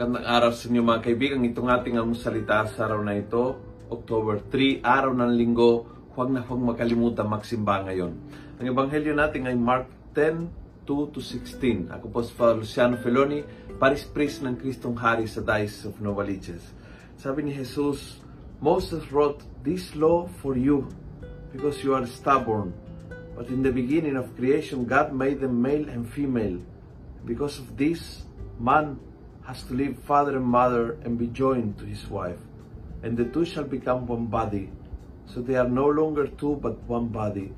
Magandang araw sa inyo mga kaibigan. Itong ating salita sa araw na ito, October 3, araw ng linggo. Huwag na huwag makalimutan magsimba ngayon. Ang ebanghelyo natin ay Mark 10, 2 to 16. Ako po si Father Luciano Feloni, Paris Priest ng Kristong Hari sa Diocese of Novaliches. Sabi ni Jesus, Moses wrote this law for you because you are stubborn. But in the beginning of creation, God made them male and female. Because of this, man has to leave father and mother and be joined to his wife, and the two shall become one body. So they are no longer two but one body.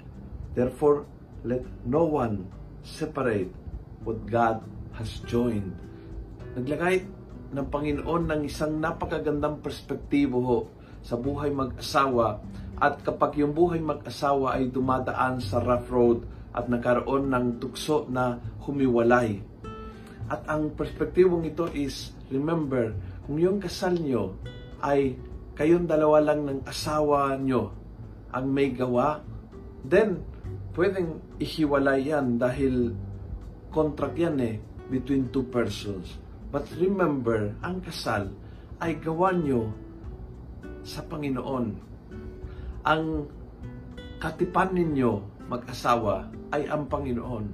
Therefore, let no one separate what God has joined. Naglagay ng Panginoon ng isang napakagandang perspektibo ho sa buhay mag-asawa at kapag yung buhay mag-asawa ay dumadaan sa rough road at nagkaroon ng tukso na humiwalay at ang perspektibong ito is, remember, kung yung kasal nyo ay kayong dalawa lang ng asawa nyo ang may gawa, then pwedeng ihiwalay yan dahil contract yan eh between two persons. But remember, ang kasal ay gawa nyo sa Panginoon. Ang katipan ninyo mag-asawa ay ang Panginoon.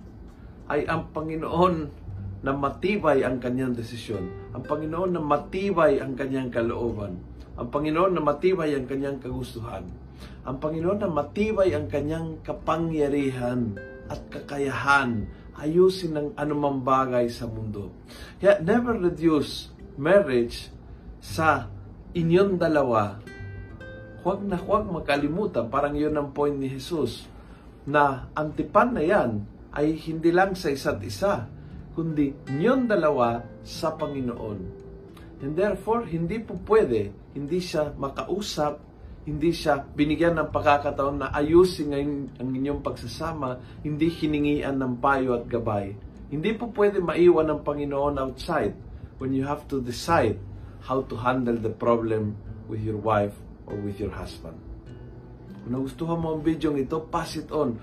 Ay ang Panginoon na matibay ang kanyang desisyon. Ang Panginoon na matibay ang kanyang kalooban. Ang Panginoon na matibay ang kanyang kagustuhan. Ang Panginoon na matibay ang kanyang kapangyarihan at kakayahan ayusin ang anumang bagay sa mundo. Kaya never reduce marriage sa inyong dalawa. Huwag na huwag makalimutan, parang yun ang point ni Jesus, na ang tipan na yan ay hindi lang sa isa't isa, kundi niyon dalawa sa Panginoon. And therefore, hindi po pwede, hindi siya makausap, hindi siya binigyan ng pagkakataon na ayusin ngayon ang inyong pagsasama, hindi hiningian ng payo at gabay. Hindi po pwede maiwan ng Panginoon outside when you have to decide how to handle the problem with your wife or with your husband. Kung nagustuhan mo ang video ito, pass it on.